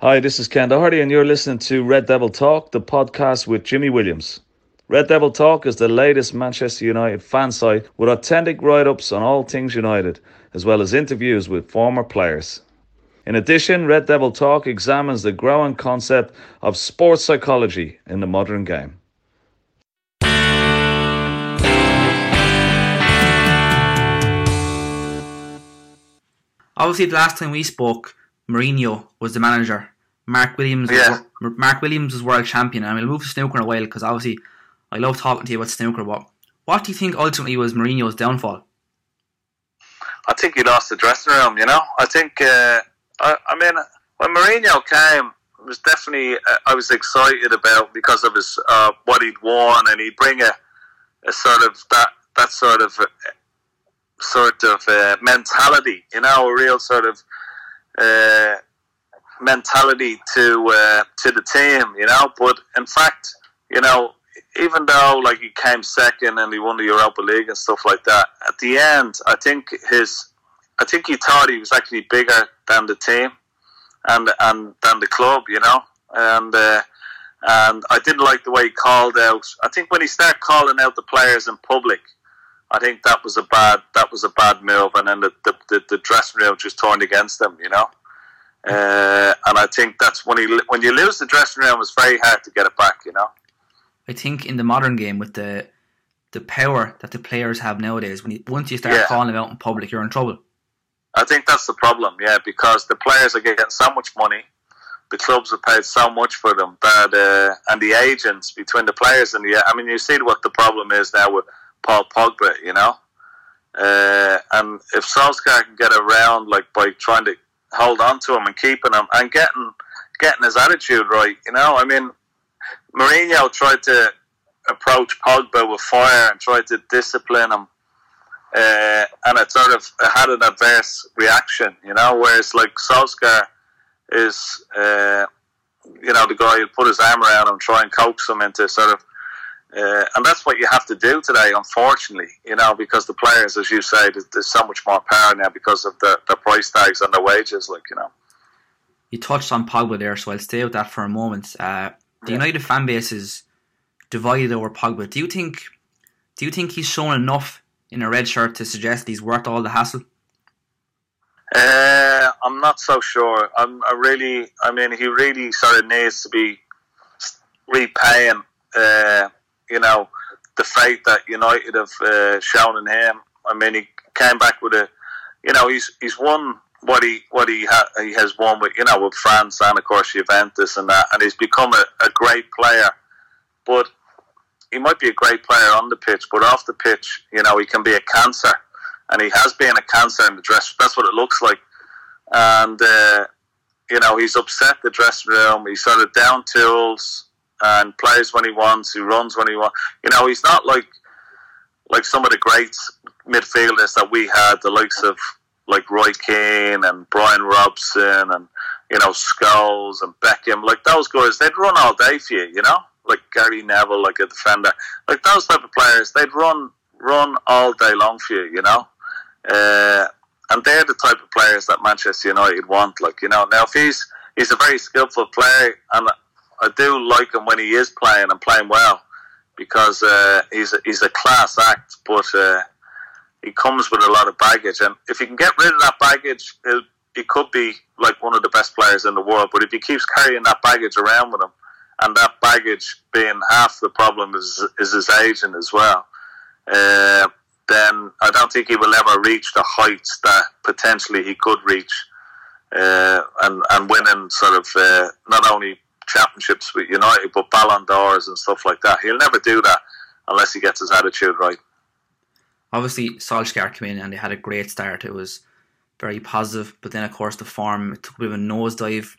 Hi, this is Ken Doherty, and you're listening to Red Devil Talk, the podcast with Jimmy Williams. Red Devil Talk is the latest Manchester United fan site with authentic write ups on all things United, as well as interviews with former players. In addition, Red Devil Talk examines the growing concept of sports psychology in the modern game. Obviously, the last time we spoke, Mourinho was the manager. Mark Williams, Yeah. was, Mark Williams was world champion. And we'll move to snooker in a while because obviously, I love talking to you about snooker. But what do you think ultimately was Mourinho's downfall? I think he lost the dressing room. You know, I think. Uh, I, I mean, when Mourinho came, it was definitely uh, I was excited about because of his uh, what he'd won, and he'd bring a, a sort of that that sort of uh, sort of uh, mentality. You know, a real sort of uh, mentality to uh, to the team. You know, but in fact, you know. Even though like he came second and he won the Europa League and stuff like that, at the end, I think his I think he thought he was actually bigger than the team and and than the club, you know. And uh, and I didn't like the way he called out. I think when he started calling out the players in public, I think that was a bad that was a bad move. And then the the, the, the dressing room just turned against them, you know. Uh, and I think that's when he when you lose the dressing room, it's very hard to get it back, you know. I think in the modern game with the the power that the players have nowadays, when you, once you start Yeah. calling them out in public, you're in trouble. I think that's the problem, yeah, because the players are getting so much money, the clubs have paid so much for them that, uh, and the agents between the players and the, I mean, you see what the problem is now with Paul Pogba, you know, uh, and if Solskjaer can get around like by trying to hold on to him and keeping him and getting getting his attitude right, you know, I mean, Mourinho tried to approach Pogba with fire and tried to discipline him uh, and it sort of had an adverse reaction, you know. Whereas like Solskjaer is, uh, you know, the guy who put his arm around him, try and coax him into sort of, uh, and that's what you have to do today, unfortunately, you know, because the players, as you say, there's, there's so much more power now because of the, the price tags and the wages, like you know. You touched on Pogba there, so I'll stay with that for a moment. Uh, the Yeah. United fan base is divided over Pogba. Do you think? Do you think he's shown enough in a red shirt to suggest he's worth all the hassle? Uh, I'm not so sure. I'm I really, I mean, he really sort of needs to be repaying, uh, you know, the faith that United have uh, shown in him. I mean, he came back with a, you know, he's he's won what he what he ha- he has won with, you know, with France and of course Juventus and that, and he's become a, a great player. But he might be a great player on the pitch, but off the pitch, you know, he can be a cancer and he has been a cancer in the dress. That's what it looks like. And uh, you know, he's upset the dressing room. He's sort of down tools and plays when he wants. He runs when he wants. You know, he's not like like some of the great midfielders that we had, the likes of like Roy Keane and Brian Robson and you know Scholes and Beckham. Like those guys, they'd run all day for you. You know, like Gary Neville, like a defender. Like those type of players, they'd run run all day long for you. You know. Uh, and they're the type of players that Manchester United want. Like you know, now if he's he's a very skillful player, and I do like him when he is playing and playing well, because uh, he's a, he's a class act. But uh, he comes with a lot of baggage, and if he can get rid of that baggage, he could be like one of the best players in the world. But if he keeps carrying that baggage around with him, and that baggage being half the problem is is his aging as well. Uh, then I don't think he will ever reach the heights that potentially he could reach, uh, and and winning sort of uh, not only championships with United but Ballon d'Ors and stuff like that. He'll never do that unless he gets his attitude right. Obviously, Solskjaer came in and they had a great start. It was very positive, but then of course the form took a bit of a nosedive.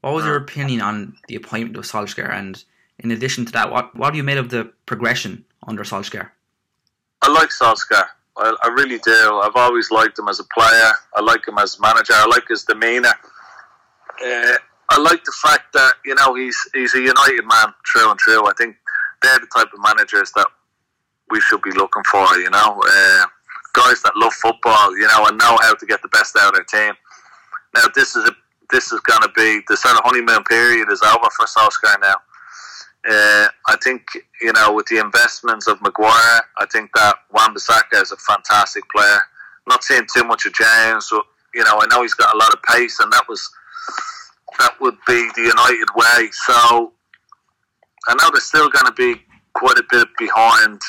What was your opinion on the appointment of Solskjaer? And in addition to that, what what do you made of the progression under Solskjaer? I like Solskjaer. I, I really do. I've always liked him as a player. I like him as manager. I like his demeanour. Uh, I like the fact that you know he's he's a United man, true and true. I think they're the type of managers that we should be looking for. You know, uh, guys that love football, you know, and know how to get the best out of their team. Now, this is a this is going to be the sort of honeymoon period is over for Solskjaer now. Uh, I think you know with the investments of Maguire, I think that Wan-Bissaka is a fantastic player. Not seeing too much of James, but you know I know he's got a lot of pace, and that was that would be the United way. So I know they're still going to be quite a bit behind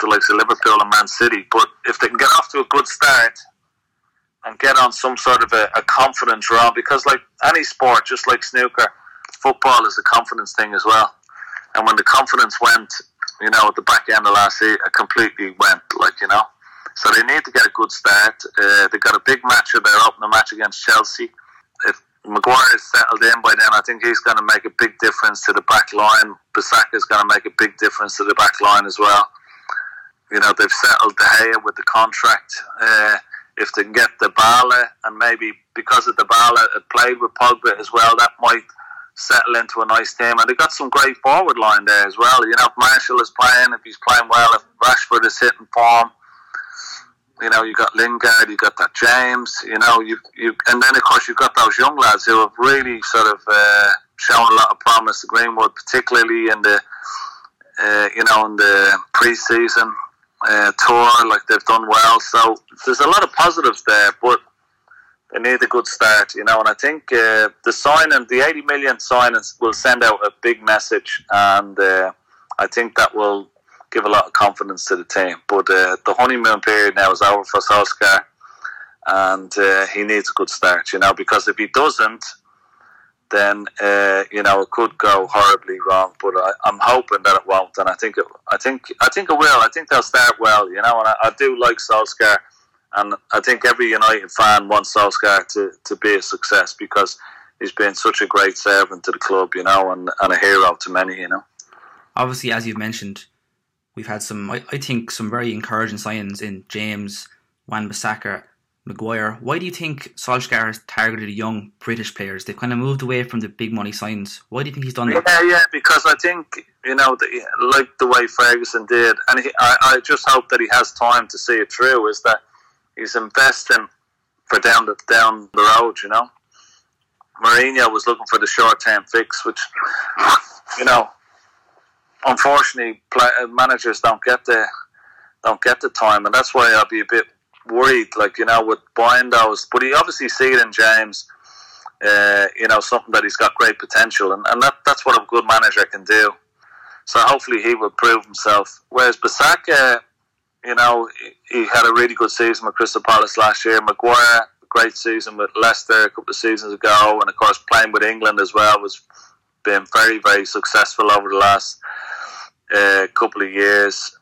the likes of Liverpool and Man City, but if they can get off to a good start and get on some sort of a, a confidence run, because like any sport, just like snooker, football is a confidence thing as well. And when the confidence went, you know, at the back end of last year, it completely went, like, you know. So they need to get a good start. Uh, they got a big match, their opening match against Chelsea. If Maguire is settled in by then. I think he's going to make a big difference to the back line. Bissaka is going to make a big difference to the back line as well. You know, they've settled De Gea with the contract. Uh, if they can get Dybala, and maybe because of Dybala had played with Pogba as well, that might settle into a nice team. And they've got some great forward line there as well. You know, if Martial is playing, if he's playing well, if Rashford is hitting form, you know, you've got Lingard, you've got that James, you know, you you, and then of course you've got those young lads who have really sort of uh, shown a lot of promise to Greenwood, particularly in the, uh, you know, in the pre-season uh, tour, like they've done well. So there's a lot of positives there, but they need a good start, you know. And I think uh, the signing, the 80 million signings, will send out a big message, and uh, I think that will give a lot of confidence to the team. But uh, the honeymoon period now is over for Solskjaer, and uh, he needs a good start, you know, because if he doesn't, then uh, you know it could go horribly wrong. But I, am hoping that it won't, and I think it, I think I think it will. I think they'll start well, you know, and I, I do like Solskjaer, and I think every United fan wants Solskjaer to, to be a success because he's been such a great servant to the club, you know, and, and a hero to many, you know. Obviously, as you've mentioned, We've had some, I, I think, some very encouraging signs in James, Wan-Bissaka, Maguire. Why do you think Solskjaer has targeted young British players? They've kind of moved away from the big money signs. Why do you think he's done that? Yeah, yeah, because I think, you know, the, like the way Ferguson did, and he, I, I just hope that he has time to see it through, is that he's investing for down the, down the road, you know. Mourinho was looking for the short term fix, which, you know, unfortunately, play, uh, managers don't get the don't get the time, and that's why I'll be a bit worried. Like you know, with buying those, but he obviously see it in James. Uh, you know, something that he's got great potential, and, and that, that's what a good manager can do. So hopefully he will prove himself. Whereas Bissaka, you know, he had a really good season with Crystal Palace last year. Maguire, great season with Leicester a couple of seasons ago, and of course playing with England as well was been very very successful over the last uh, couple of years.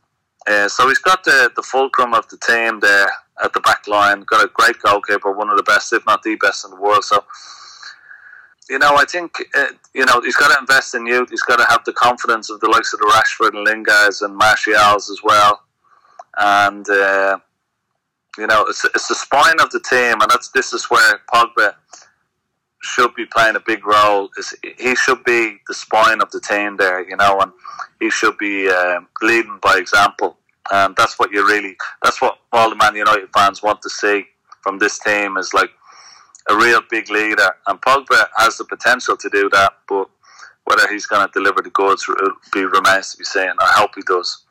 Uh, so he's got the, the fulcrum of the team there at the back line. Got a great goalkeeper, one of the best, if not the best in the world. So, you know, I think, uh, you know, he's got to invest in youth. He's got to have the confidence of the likes of the Rashford and Lingards and Martials as well. And, uh, you know, it's, it's the spine of the team. And that's this is where Pogba should be playing a big role. Is he should be the spine of the team there, you know, and he should be uh, leading by example. And that's what you really, that's what all the Man United fans want to see from this team is like a real big leader. And Pogba has the potential to do that, but whether he's going to deliver the goods will be remains to be seen. I hope he does.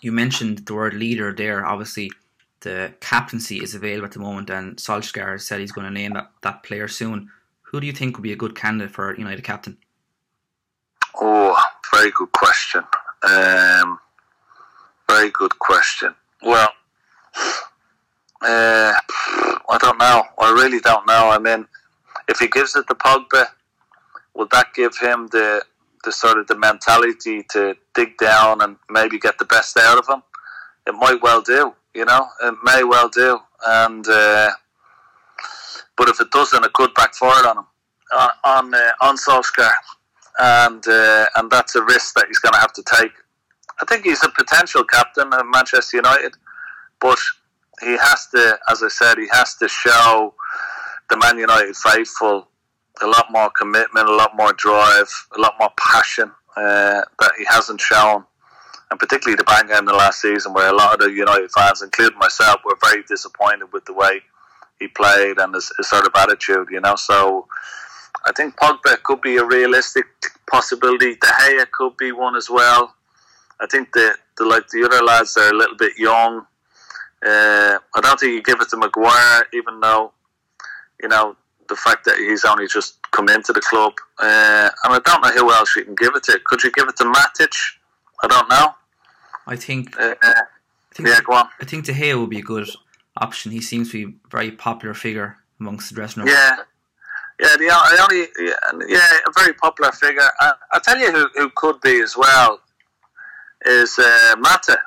You mentioned the word leader there. Obviously, the captaincy is available at the moment, and Solskjaer said he's going to name that, that player soon. Who do you think would be a good candidate for United captain? Oh, very good question. Um, very good question. Well, uh, I don't know. I really don't know. I mean, if he gives it to Pogba, will that give him the the sort of the mentality to dig down and maybe get the best out of him? It might well do. You know, it may well do. And uh, but if it doesn't, it could backfire on him uh, on uh, on Solskjaer, and uh, and that's a risk that he's going to have to take. I think he's a potential captain of Manchester United, but he has to, as I said, he has to show the Man United faithful a lot more commitment, a lot more drive, a lot more passion uh, that he hasn't shown. And particularly the back end of last season, where a lot of the United fans, including myself, were very disappointed with the way he played and his, his sort of attitude, you know. So I think Pogba could be a realistic possibility. De Gea could be one as well. I think the, the like the other lads are a little bit young. Uh, I don't think you give it to Maguire, even though you know the fact that he's only just come into the club. Uh, and I don't know who else you can give it to. Could you give it to Matic? I don't know. I think. Uh, I think yeah, go on. I think De Gea would be good option. He seems to be a very popular figure amongst the dressing room. Yeah, yeah. The, the only yeah, yeah, a very popular figure. I, I'll tell you who, who could be as well is uh, Mata.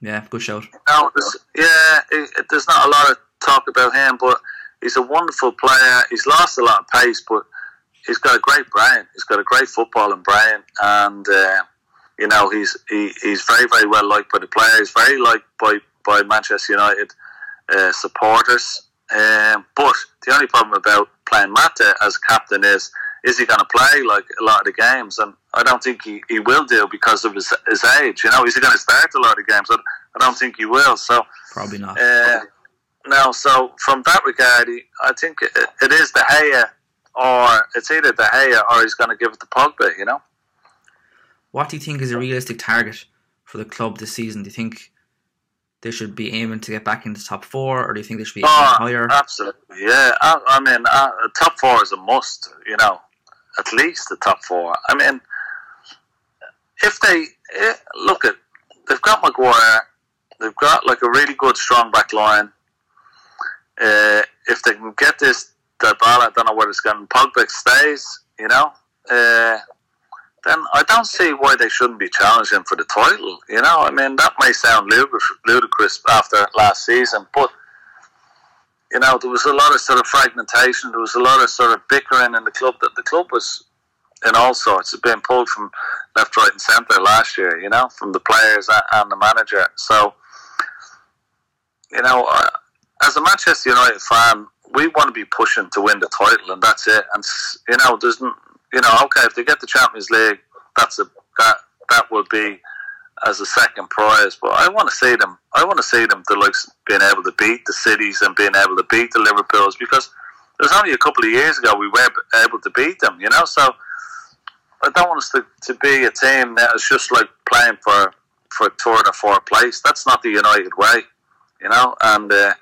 Yeah, good shout. Now, there's, yeah, it, it- there's not a lot of talk about him, but he's a wonderful player. He's lost a lot of pace, but he's got a great brain. He's got a great footballing brain, and uh, you know he's he, he's very very well liked by the players. Very liked by by Manchester United uh, supporters. Um, but the only problem about playing Mata as captain is is he going to play like a lot of the games? And I don't think he, he will do because of his, his age. You know, is he going to start a lot of games? I, I don't think he will. So Probably not. uh, no, so from that regard, he- I think it, it is De Gea, or it's either De Gea or he's going to give it to Pogba. You know, What do you think is a realistic target for the club this season? Do you think they should be aiming to get back into top four, or do you think they should be oh, higher? absolutely, yeah. I, I mean, uh, top four is a must. You know, at least the top four. I mean, if they eh, look at, they've got Maguire, they've got like a really good strong back line. Uh, if they can get this Dybala, I don't know where it's going. Pogba stays, you know. Uh, then I don't see why they shouldn't be challenging for the title. You know, I mean that may sound ludicrous, after last season, but you know there was a lot of sort of fragmentation. There was a lot of sort of bickering in the club. That the club was in all sorts. It's been pulled from left, right, and centre last year. You know, from the players and the manager. So you know, as a Manchester United fan, we want to be pushing to win the title, and that's it. And you know, there's you know, okay, if they get the Champions League, that's a that that will be as a second prize. But I want to see them. I want to see them the likes being able to beat the cities and being able to beat the Liverpool's because it was only a couple of years ago we were able to beat them. You know, so I don't want us to, to be a team that is just like playing for for third or fourth place. That's not the United way. You know, and uh,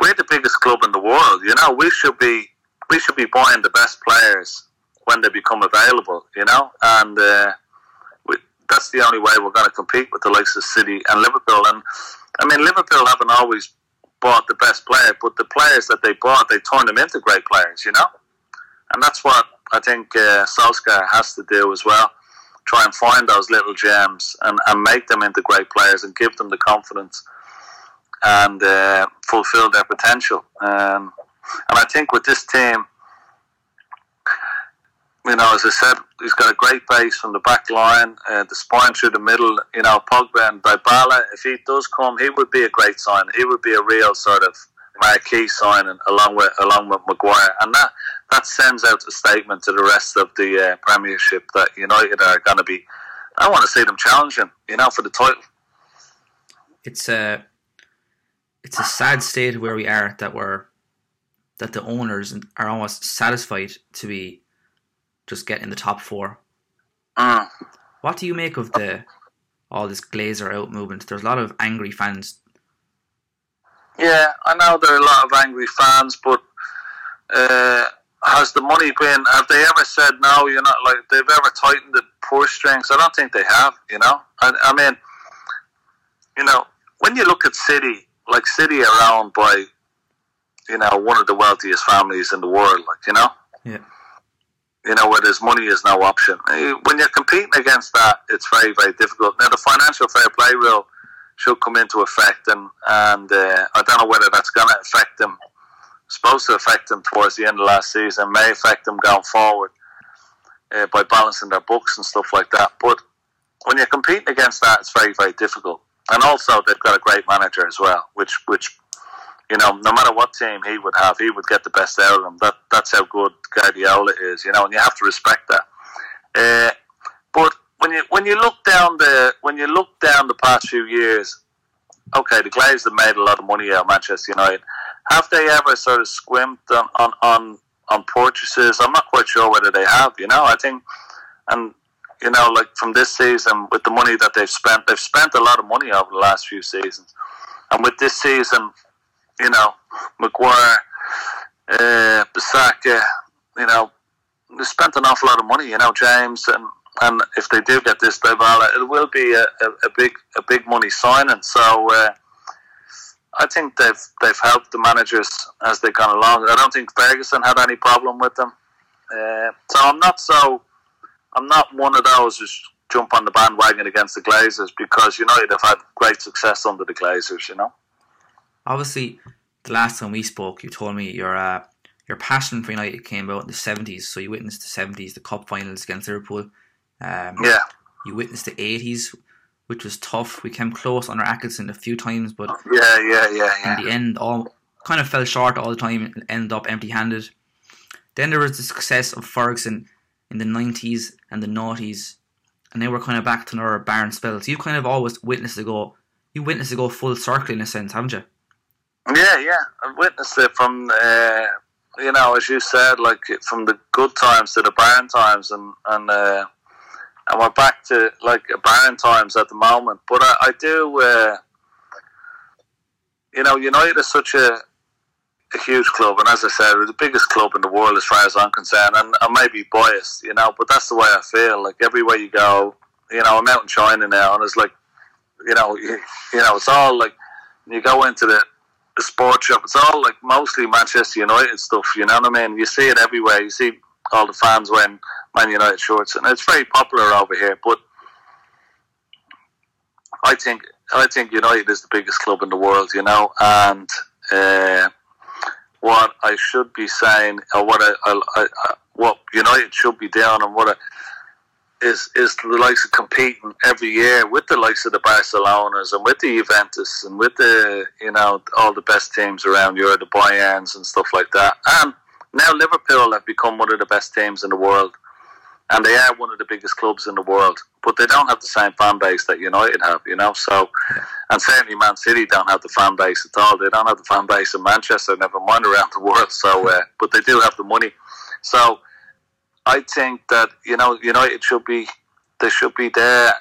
we're the biggest club in the world. You know, we should be we should be buying the best players when they become available. You know, and uh, we, that's the only way we're going to compete with the likes of City and Liverpool. And I mean, Liverpool haven't always bought the best player, but the players that they bought, they turned them into great players. You know, and that's what I think uh, Solskjaer has to do as well. Try and find those little gems and, and make them into great players and give them the confidence and uh, fulfill their potential. Um, and I think with this team, you know, as I said, he's got a great base from the back line, uh, the spine through the middle. You know, Pogba and Dybala, if he does come, he would be a great sign. He would be a real sort of marquee signing along with along with Maguire, and that that sends out a statement to the rest of the uh, Premiership that United are going to be. I want to see them challenging, you know, for the title. it's a it's a sad state where we are that we're that the owners are almost satisfied to be just get in the top four. Mm. What do you make of the all this Glazer out movement? There's a lot of angry fans. Yeah, I know there are a lot of angry fans, but uh, has the money been? Have they ever said no? You know, like they've ever tightened the purse strings? I don't think they have. You know, I, I mean, you know, when you look at City, like City are owned by, you know, one of the wealthiest families in the world. Like you know, Yeah. You know, where there's money is no option. Eh, When you're competing against that, it's very, very difficult. Now, the financial fair play rule should come into effect, and and uh, I don't know whether that's going to affect them. Supposed to affect them towards the end of last season, may affect them going forward uh, by balancing their books and stuff like that. But when you're competing against that, it's very, very difficult. And also, they've got a great manager as well, which which you know, no matter what team he would have, he would get the best out of them. That that's how good Guardiola is, you know, and you have to respect that. Uh, but when you when you look down the when you look down the past few years, okay, the Glazers have made a lot of money out of Manchester United. Have they ever sort of squimped on, on, on on purchases. I'm not quite sure whether they have. You know, I think, and you know, like from this season with the money that they've spent, they've spent a lot of money over the last few seasons, and with this season, you know, Maguire, uh, Bissaka, you know, they spent an awful lot of money. You know, James and. And if they do get this Dybala, it will be a, a, a big a big money signing. So uh, I think they've they've helped the managers as they've gone along. I don't think Ferguson had any problem with them. Uh, so I'm not so I'm not one of those who jump on the bandwagon against the Glazers because United have had great success under the Glazers. You know. Obviously, the last time we spoke, you told me your uh, your passion for United came about in the seventies. So you witnessed the seventies, the cup finals against Liverpool. Um, yeah. You witnessed the eighties, which was tough. We came close under Atkinson a few times, but yeah, yeah, yeah, yeah. in the end, all kind of fell short all the time and ended up empty-handed. Then there was the success of Ferguson in the nineties and the noughties, and they were kind of back to another barren spell. So you kind of always witnessed the go. You witnessed the go full circle in a sense, haven't you? Yeah, yeah. I've witnessed it from, uh, you know, as you said, like from the good times to the barren times, and and uh, and we're back to like barren times at the moment. But I, I do, uh, you know, United is such a, a huge club, and as I said, we're the biggest club in the world as far as I'm concerned. And I may be biased, you know, but that's the way I feel. Like everywhere you go, you know, I'm out in China now, and it's like, you know, you, you know, it's all like you go into the the sports shop. It's all like mostly Manchester United stuff. You know what I mean? You see it everywhere. You see all the fans wearing Man United shorts, and it's very popular over here. But I think I think United is the biggest club in the world, you know, and uh, what I should be saying, or what I, I, I, what United should be doing, and what I, is is the likes of competing every year with the likes of the Barcelonas and with the Juventus and with the you know all the best teams around Europe, the Bayerns and stuff like that, and now Liverpool have become one of the best teams in the world, and they are one of the biggest clubs in the world. But they don't have the same fan base that United have, you know. So, and certainly Man City don't have the fan base at all. They don't have the fan base in Manchester, never mind around the world. So, uh, but they do have the money. So, I think that you know United should be they should be there.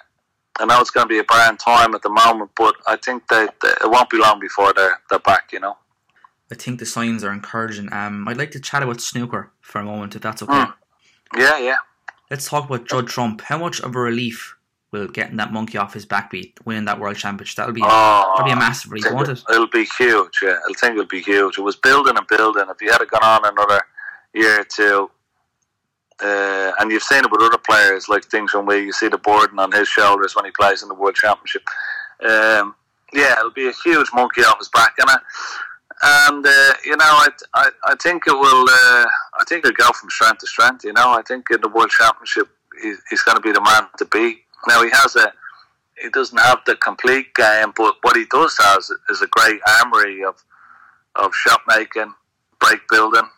I know it's going to be a barren time at the moment, but I think that, it won't be long before they're they're back. You know. I think the signs are encouraging. Um, I'd like to chat about snooker for a moment, if that's okay. Mm. Yeah, yeah. Let's talk about Judd Trump. How much of a relief will getting that monkey off his back be winning that world championship? That'll be Oh, probably a massive relief, won't it? It'll be huge. Yeah, I think it'll be huge. It was building and building. If you had gone on another year or two, uh, and you've seen it with other players like things when you see the burden on his shoulders when he plays in the World Championship. Um, yeah, it'll be a huge monkey off his back, and I, and uh, you know, I, I, I think it will. Uh, I think it'll go from strength to strength. You know, I think in the World Championship, he, he's going to be the man to be. Now he has a. He doesn't have the complete game, but what he does has is a great armory of of shot making, break building,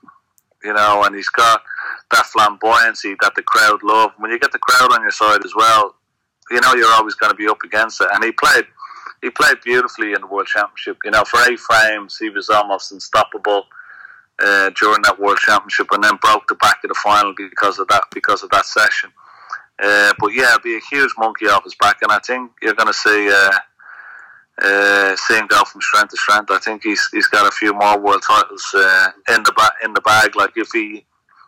you know, and he's got that flamboyancy that the crowd love. When you get the crowd on your side as well, you know you're always going to be up against it. And he played, he played beautifully in the World Championship. You know, for eight frames, he was almost unstoppable uh, during that World Championship, and then broke the back of the final because of that because of that session. Uh, but yeah, be a huge monkey off his back, and I think you're going to see. Uh, uh, him go from strength to strength. I think he's he's got a few more world titles uh, in the ba- in the bag. Like if he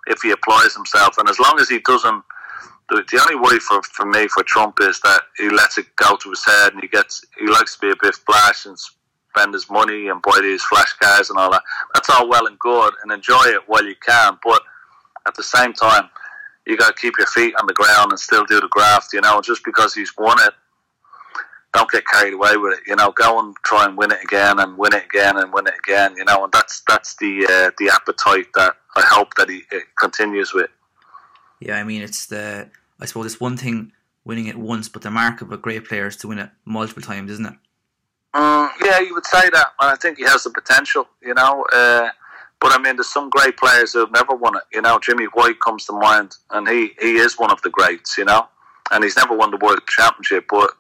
if he applies himself, and as long as he doesn't, the, the only worry for, for me for Trump is that he lets it go to his head, and he gets he likes to be a bit flash and spend his money and buy these flash cars and all that. That's all well and good, and enjoy it while you can, but at the same time. You got to keep your feet on the ground and still do the graft, you know. Just because he's won it don't get carried away with it. You know, go and try and win it again and win it again and win it again. You know, and that's that's the uh, the appetite that I hope that he continues with. Yeah, I mean, it's the. I suppose it's one thing winning it once, but the mark of a great player is to win it multiple times, isn't it? Mm, yeah, you would say that, and I think he has the potential. You know, uh, but I mean, there's some great players who have never won it. You know, Jimmy White comes to mind, and he he is one of the greats. You know, and he's never won the world championship, but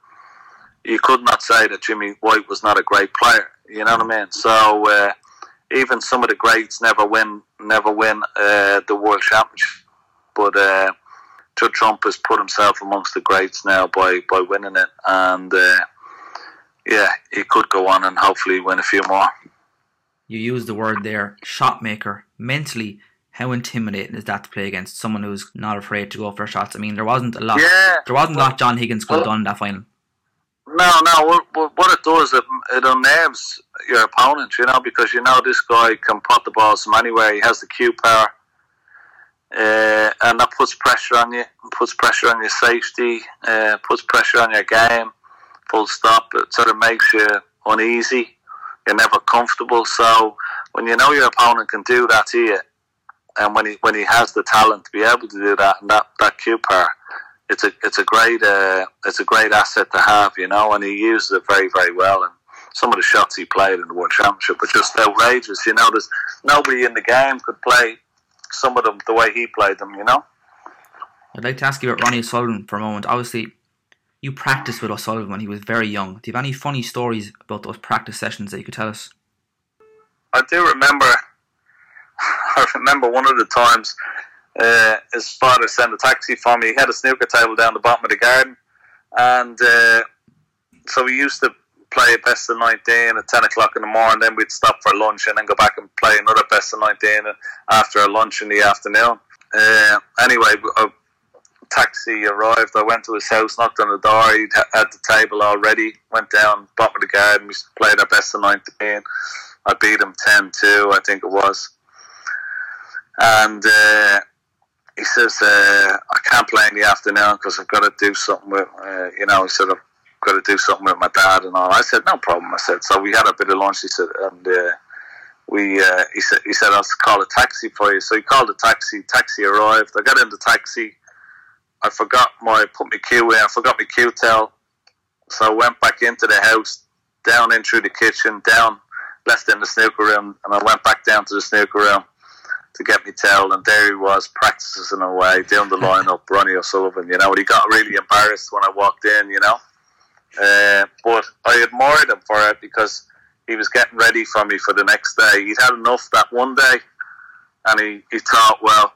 you could not say that Jimmy White was not a great player. You know what I mean? So uh, even some of the greats never win never win uh, the world championship. But uh, Judd Trump has put himself amongst the greats now by by winning it, and uh, yeah, he could go on and hopefully win a few more. You used the word there, shot maker. Mentally, how intimidating is that to play against someone who's not afraid to go for shots? I mean, there wasn't a lot. Yeah, there wasn't a lot John Higgins could have done in that final. No, no. What, it does, it, it unnerves your opponent, you know, because you know this guy can pot the balls from anywhere. He has the cue power, uh, and that puts pressure on you. Puts pressure on your safety. Uh, puts pressure on your game. Full stop. It sort of makes you uneasy. You're never comfortable. So when you know your opponent can do that to you, and when he when he has the talent to be able to do that, and that that cue power it's a it's a great uh, it's a great asset to have, you know, and he uses it very very well. And some of the shots he played in the World Championship were just outrageous. You know, there's nobody in the game could play some of them the way he played them. You know. I'd like to ask you about Ronnie O'Sullivan for a moment. Obviously, you practiced with O'Sullivan when he was very young. Do you have any funny stories about those practice sessions that you could tell us? I do remember. I remember one of the times uh, his father sent a taxi for me. He had a snooker table down the bottom of the garden, and uh, so we used to play best of 19 at 10 o'clock in the morning. Then we'd stop for lunch and then go back and play another best of 19 after a lunch in the afternoon. Uh, anyway, a taxi arrived. I went to his house, knocked on the door. He had the table already. Went down bottom of the garden. We played our best of 19. I beat him 10 2, I think it was. And uh, he says, uh, I can't play in the afternoon because I've got to do something with, uh, you know, he said, I've got to do something with my dad and all. I said, no problem. I said, so we had a bit of lunch. He said, and uh, we, uh, he said, he said, I'll call a taxi for you. So he called a taxi. Taxi arrived. I got in the taxi. I forgot my, put my cue in. I forgot my cue tell. So I went back into the house, down in through the kitchen, down, left in the snooker room, and I went back down to the snooker room to get me tell, and there he was practicing away down the line lineup, Ronnie O'Sullivan. You know, and he got really embarrassed when I walked in. You know, uh, but I admired him for it because he was getting ready for me for the next day. He'd had enough that one day, and he, he thought, well,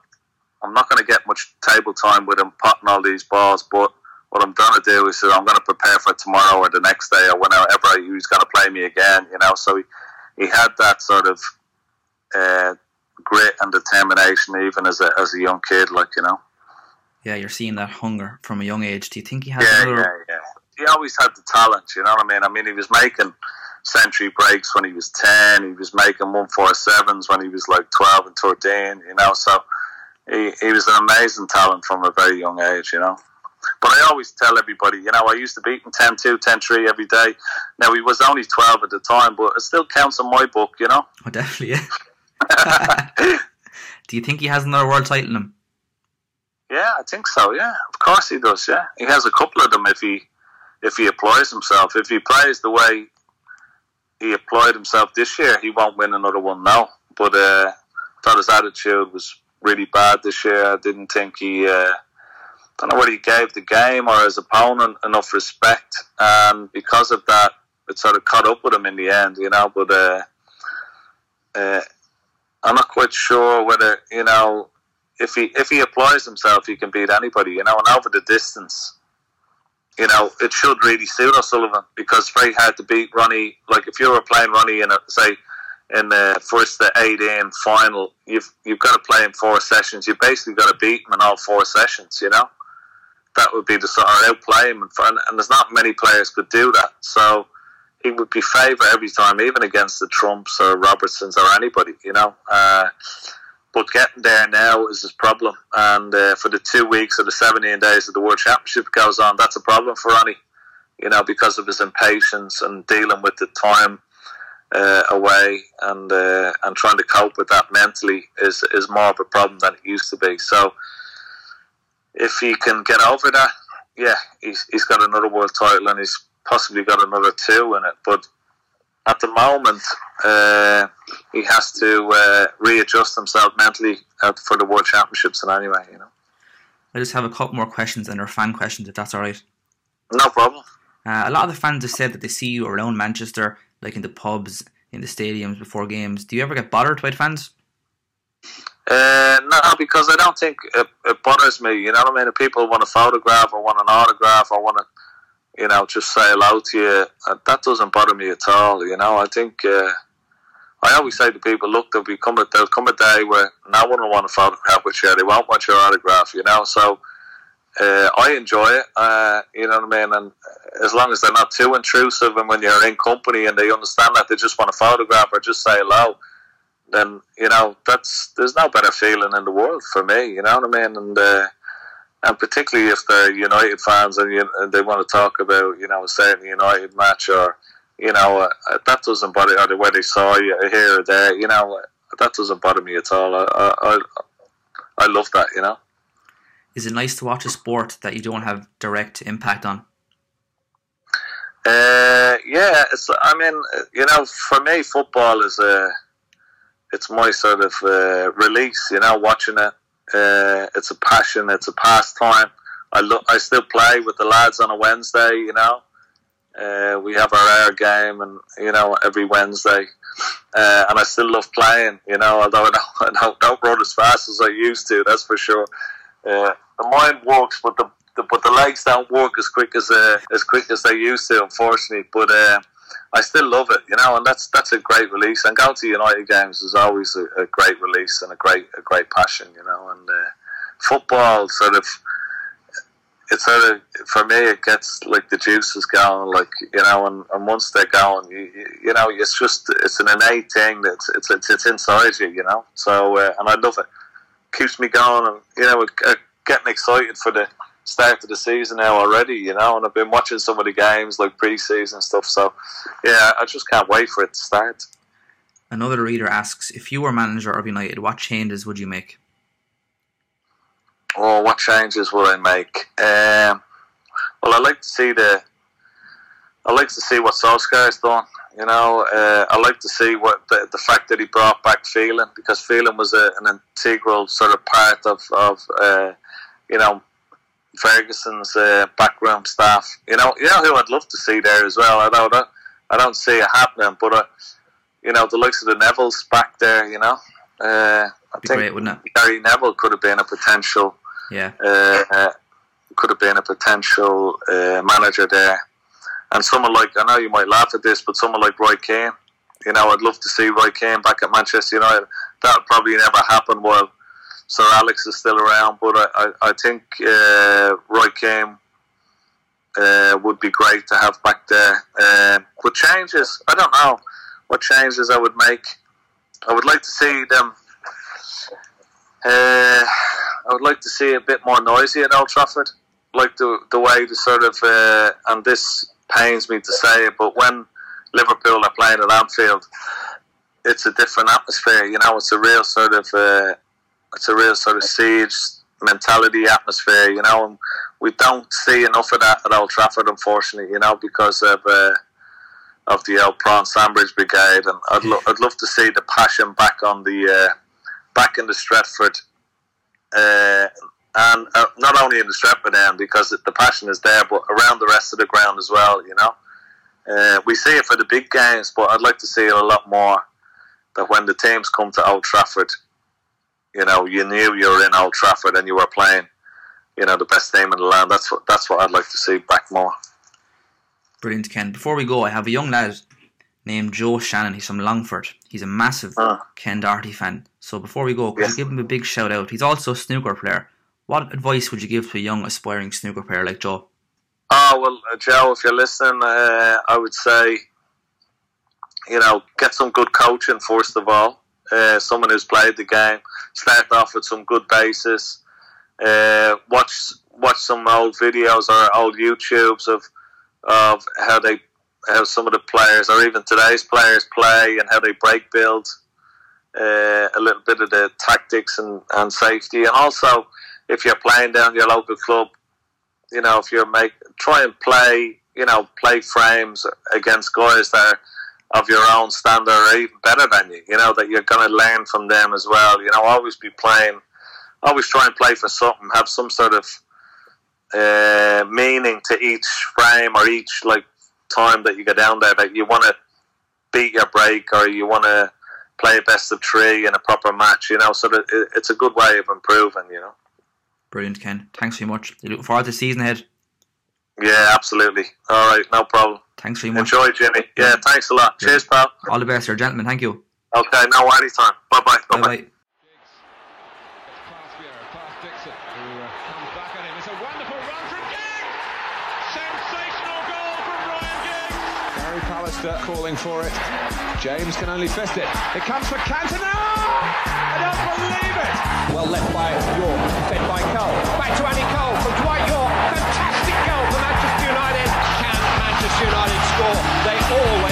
I'm not going to get much table time with him potting all these balls, but what I'm going to do is I'm going to prepare for tomorrow or the next day or whenever he's going to play me again. You know, so he he had that sort of. Uh, grit and determination even as a as a young kid, like you know. Yeah, you're seeing that hunger from a young age. Do you think he has? Yeah, another... yeah, yeah. He always had the talent. You know what I mean? I mean, he was making century breaks when he was ten. He was making one four sevens when he was like twelve and thirteen. You know, so he he was an amazing talent from a very young age. You know. But I always tell everybody, you know, I used to beat him 10 2, 10 3 every day. Now, he was only 12 at the time, but it still counts in my book, you know? Oh, definitely, yeah. Do you think he has another world title in him? Yeah, I think so. Yeah, of course he does. Yeah, he has a couple of them if he if he applies himself. If he plays the way he applied himself this year, he won't win another one now. But uh, I thought his attitude was really bad this year. I didn't think he. Uh, I don't know whether he gave the game or his opponent enough respect, and because of that, it sort of caught up with him in the end, you know. But uh, uh, I'm not quite sure whether you know if he if he applies himself, he can beat anybody. You know, and over the distance, you know, it should really suit O'Sullivan because it's very hard to beat Ronnie. Like if you were playing Ronnie in a say in the first the eight in final, you've you've got to play in four sessions. You basically got to beat him in all four sessions. You know, that would be the sort of outplay him, and, and there's not many players could do that. So he would be favourite every time, even against the Trumps or Robertsons or anybody, you know. Uh, but getting there now is his problem, and uh, for the two weeks or the 17 days of the World Championship goes on, that's a problem for Ronnie, you know, because of his impatience and dealing with the time uh, away and uh, and trying to cope with that mentally is is more of a problem than it used to be. So if he can get over that, yeah, he's he's got another world title and he's possibly got another two in it. But at the moment, uh, he has to uh, readjust himself mentally for the World Championships. And anyway, you know. I just have a couple more questions, and they're fan questions, if that's all right. No problem. Uh, a lot of the fans have said that they see you around Manchester, like in the pubs, in the stadiums before games. Do you ever get bothered by fans? Uh, no, because I don't think it, it bothers me. You know what I mean? If people want a photograph or want an autograph or want to, you know, just say hello to you, that doesn't bother me at all. You know, I think uh, I always say to people, look, there'll be come a, there'll come a day where no one will want a photograph with you. They won't want your autograph. You know, so uh, I enjoy it. Uh, you know what I mean? And as long as they're not too intrusive, and when you're in company and they understand that they just want a photograph or just say hello, then you know that's there's no better feeling in the world for me. You know what I mean? And uh, and particularly if they're United fans and, you, and they want to talk about you know a certain United match or you know uh, that doesn't bother or the way they saw you here or there. You know that doesn't bother me at all. I I, I love that. You know. Is it nice to watch a sport that you don't have direct impact on? Uh, yeah, it's. I mean, you know, for me, football is a. It's my sort of uh, release. You know, watching it. Uh, it's a passion. It's a pastime. I look. I still play with the lads on a Wednesday. You know, uh, we have our air game, and you know, every Wednesday. Uh, and I still love playing. You know, although I don't, I don't, don't run as fast as I used to. That's for sure. Uh, the mind works, but the, the, but the legs don't work as quick as uh, as quick as they used to, unfortunately. But uh, I still love it, you know, and that's that's a great release. And going to United games is always a, a great release and a great a great passion, you know. And uh, football sort of it's sort of for me it gets like the juices going like you know and, and once they're going you, you, you know it's just it's an innate thing that it's it's, it's inside you you know so uh, and I love it keeps me going and you know getting excited for the start of the season now already you know and I've been watching some of the games like pre-season stuff so yeah I just can't wait for it to start. Another reader asks if you were manager of United what changes would you make? Oh what changes would I make? Um, well I like to see the I like to see what Solskjaer has done you know, uh, I like to see what the, the fact that he brought back Phelan because Phelan was a, an integral sort of part of, of uh, you know, Ferguson's uh, backroom staff. You know, you know who I'd love to see there as well. I don't, I don't see it happening, but uh, you know, the likes of the Nevilles back there. You know, uh, I think great, wouldn't it? Gary Neville could have been a potential. Yeah. Uh, could have been a potential uh, manager there. And someone like I know you might laugh at this, but someone like Roy Keane, you know, I'd love to see Roy Keane back at Manchester United. That'll probably never happen while Sir Alex is still around, but I, I, I think uh, Roy Keane uh, would be great to have back there. Uh, but changes, I don't know what changes I would make. I would like to see them. Uh, I would like to see a bit more noisy at Old Trafford, like the the way the sort of uh, and this pains me to say it, but when Liverpool are playing at Anfield, it's a different atmosphere. You know, it's a real sort of uh, it's a real sort of siege mentality atmosphere. You know, and we don't see enough of that at Old Trafford, unfortunately. You know, because of uh, of the old Prawn Sandwich Brigade, and I'd lo- I'd love to see the passion back on the uh, back in the Stretford. Uh, and uh, not only in the Stretford end because the passion is there, but around the rest of the ground as well. You know, uh, we see it for the big games, but I'd like to see it a lot more. That when the teams come to Old Trafford, you know, you knew you were in Old Trafford and you were playing, you know, the best team in the land. That's what that's what I'd like to see back more. Brilliant, Ken. Before we go, I have a young lad named Joe Shannon. He's from Longford. He's a massive Ah. Ken Doherty fan. So before we go, could Yeah. you give him a big shout out? He's also a snooker player. What advice would you give to a young aspiring snooker player like Joe? Oh well, uh, Joe, if you're listening, uh, I would say, you know, get some good coaching first of all. Uh, someone who's played the game. Start off with some good basis. Uh, watch watch some old videos or old YouTubes of of how they how some of the players or even today's players play and how they break build. Uh, a little bit of the tactics and, and safety, and also if you're playing down your local club, you know, if you're make try and play, you know, play frames against guys that are of your own standard or even better than you, you know, that you're going to learn from them as well. You know, always be playing, always try and play for something, have some sort of uh, meaning to each frame or each like time that you go down there that you want to beat your break or you want to play best of three in a proper match. You know, so that it's a good way of improving. You know. Brilliant, Ken. Thanks very much. Looking forward to the season ahead? Yeah, absolutely. All right, no problem. Thanks very much. Enjoy, Jimmy. Yeah, thanks a lot. Yeah. Cheers, pal. All the best, sir, gentlemen. Thank you. Okay, no, anytime. Bye bye. Bye bye. Class Vieira, Class Dixon, who uh, comes back at him. It's a wonderful run from Giggs! Sensational goal from Ryan Giggs! Gary Pallister calling for it. James can only fist it. It comes for Cantona! I don't believe it! Well left by Yorke, fed by Cole. Back to Andy Cole from Dwight Yorke. Fantastic goal for Manchester United score, they always